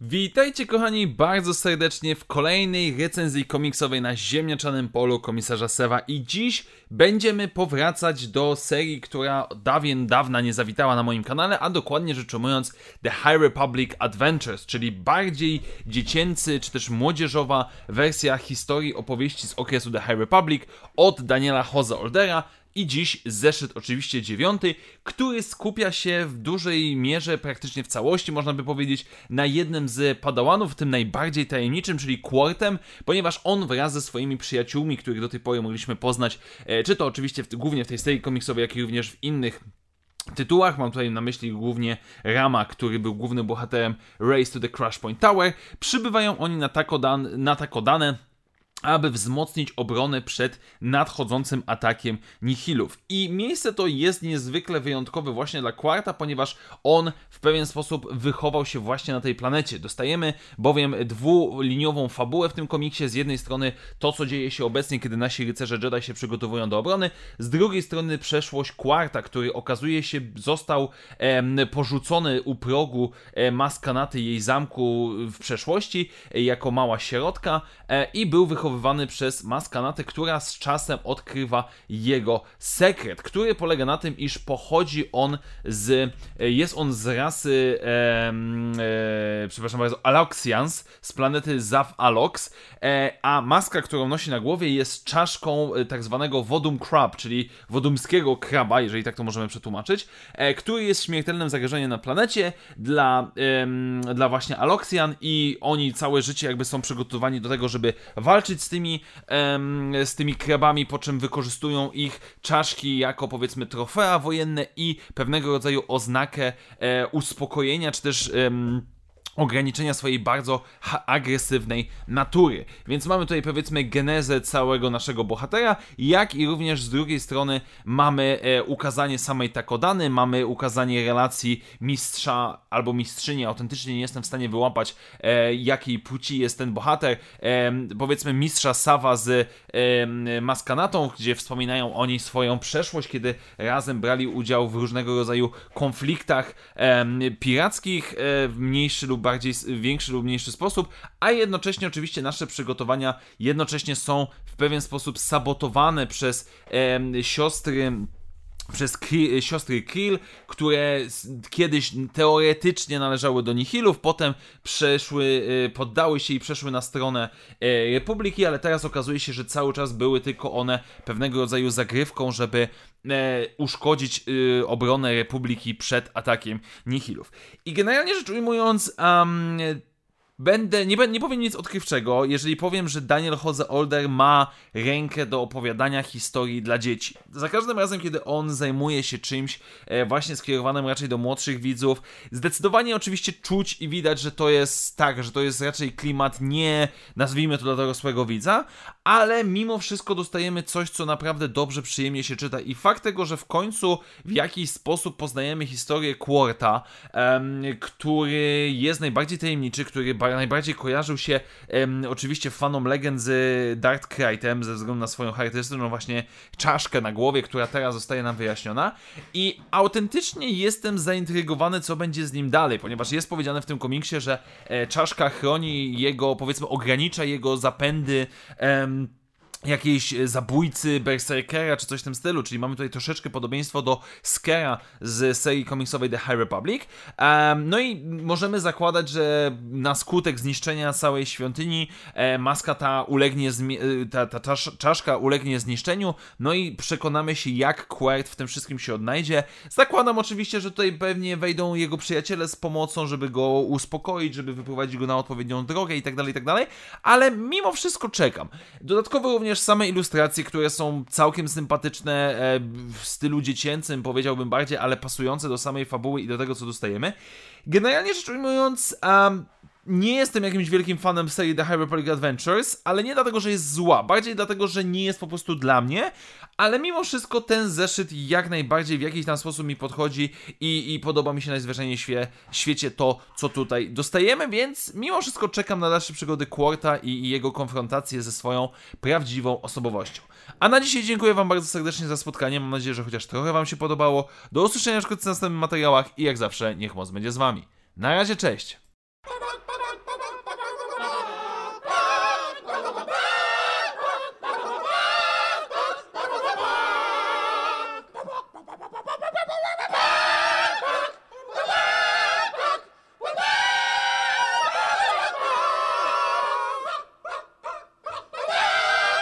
Witajcie kochani bardzo serdecznie w kolejnej recenzji komiksowej na ziemniaczanym polu komisarza Sewa. I dziś będziemy powracać do serii, która dawien dawna nie zawitała na moim kanale, a dokładnie rzecz ujmując The High Republic Adventures, czyli bardziej dziecięcy czy też młodzieżowa wersja historii opowieści z okresu The High Republic od Daniela Hoza Ordera, i dziś zeszyt oczywiście dziewiąty, który skupia się w dużej mierze, praktycznie w całości można by powiedzieć, na jednym z padałanów, tym najbardziej tajemniczym, czyli Quartem, ponieważ on wraz ze swoimi przyjaciółmi, których do tej pory mogliśmy poznać, e, czy to oczywiście w, głównie w tej serii komiksowej, jak i również w innych tytułach. Mam tutaj na myśli głównie Rama, który był głównym bohaterem Race to the Crash Point Tower. Przybywają oni na Takodan, na Takodane aby wzmocnić obronę przed nadchodzącym atakiem Nihilów. I miejsce to jest niezwykle wyjątkowe właśnie dla Quarta, ponieważ on w pewien sposób wychował się właśnie na tej planecie. Dostajemy bowiem dwuliniową fabułę w tym komiksie. Z jednej strony to, co dzieje się obecnie, kiedy nasi rycerze Jedi się przygotowują do obrony, z drugiej strony przeszłość Quarta, który okazuje się został porzucony u progu e, maskanaty jej zamku w przeszłości e, jako mała sierotka e, i był wychowany wychowywany przez Maskanatę, która z czasem odkrywa jego sekret, który polega na tym, iż pochodzi on z, jest on z rasy, e, e, przepraszam bardzo, Aloxians, z planety Zav Alox, e, a maska, którą nosi na głowie jest czaszką e, tak zwanego Wodum Crab, czyli wodumskiego kraba, jeżeli tak to możemy przetłumaczyć, e, który jest śmiertelnym zagrożeniem na planecie dla, dla właśnie Aloxian i oni całe życie jakby są przygotowani do tego, żeby walczyć z tymi, em, z tymi krabami, po czym wykorzystują ich czaszki jako powiedzmy trofea wojenne i pewnego rodzaju oznakę e, uspokojenia, czy też. Em, ograniczenia swojej bardzo agresywnej natury. Więc mamy tutaj powiedzmy genezę całego naszego bohatera, jak i również z drugiej strony mamy e, ukazanie samej Takodany, mamy ukazanie relacji mistrza albo mistrzyni. Autentycznie nie jestem w stanie wyłapać e, jakiej płci jest ten bohater. E, powiedzmy mistrza Sawa z e, Maskanatą, gdzie wspominają oni swoją przeszłość, kiedy razem brali udział w różnego rodzaju konfliktach pirackich, e, mniejszy lub bardziej większy lub mniejszy sposób, a jednocześnie oczywiście nasze przygotowania jednocześnie są w pewien sposób sabotowane przez e, siostry przez siostry Krill, które kiedyś teoretycznie należały do Nihilów, potem przeszły, e, poddały się i przeszły na stronę e, Republiki, ale teraz okazuje się, że cały czas były tylko one pewnego rodzaju zagrywką, żeby e, uszkodzić obronę Republiki przed atakiem Nihilów. I generalnie rzecz ujmując, um, Będę, nie, nie powiem nic odkrywczego, jeżeli powiem, że Daniel Jose Older ma rękę do opowiadania historii dla dzieci. Za każdym razem, kiedy on zajmuje się czymś e, właśnie skierowanym raczej do młodszych widzów, zdecydowanie oczywiście czuć i widać, że to jest tak, że to jest raczej klimat nie, nazwijmy to dla dorosłego widza, ale mimo wszystko dostajemy coś, co naprawdę dobrze, przyjemnie się czyta i fakt tego, że w końcu w jakiś sposób poznajemy historię Quarta, który jest najbardziej tajemniczy, który najbardziej kojarzył się em, oczywiście fanom legend z Dark Kritem ze względu na swoją charakterystyczną właśnie czaszkę na głowie, która teraz zostaje nam wyjaśniona. I autentycznie jestem zaintrygowany, co będzie z nim dalej, ponieważ jest powiedziane w tym komiksie, że e, czaszka chroni jego, powiedzmy, ogranicza jego zapędy em, jakiejś e, zabójcy, berserkera czy coś w tym stylu, czyli mamy tutaj troszeczkę podobieństwo do Skera z serii komiksowej The High Republic. No i możemy zakładać, że na skutek zniszczenia całej świątyni e, maska ta ulegnie, e, ta, ta czasz, czaszka ulegnie zniszczeniu, no i przekonamy się jak Quert w tym wszystkim się odnajdzie. Zakładam oczywiście, że tutaj pewnie wejdą jego przyjaciele z pomocą, żeby go uspokoić, żeby wyprowadzić go na odpowiednią drogę i tak dalej, i tak dalej, ale mimo wszystko czekam. Dodatkowo również również same ilustracje, które są całkiem sympatyczne e, w stylu dziecięcym, powiedziałbym bardziej, ale pasujące do samej fabuły i do tego, co dostajemy. Generalnie rzecz ujmując, um, nie jestem jakimś wielkim fanem serii The Hyperbolic Adventures, ale nie dlatego, że jest zła, bardziej dlatego, że nie jest po prostu dla mnie, ale mimo wszystko ten zeszyt jak najbardziej w jakiś tam sposób mi podchodzi i, i podoba mi się najzwyczajniej w świe, świecie to, co tutaj dostajemy, więc mimo wszystko czekam na dalsze przygody Quarta i, i jego konfrontację ze swoją prawdziwą osobowością. A na dzisiaj dziękuję Wam bardzo serdecznie za spotkanie. Mam nadzieję, że chociaż trochę Wam się podobało. Do usłyszenia w następnych materiałach i jak zawsze niech moc będzie z Wami. Na razie, cześć!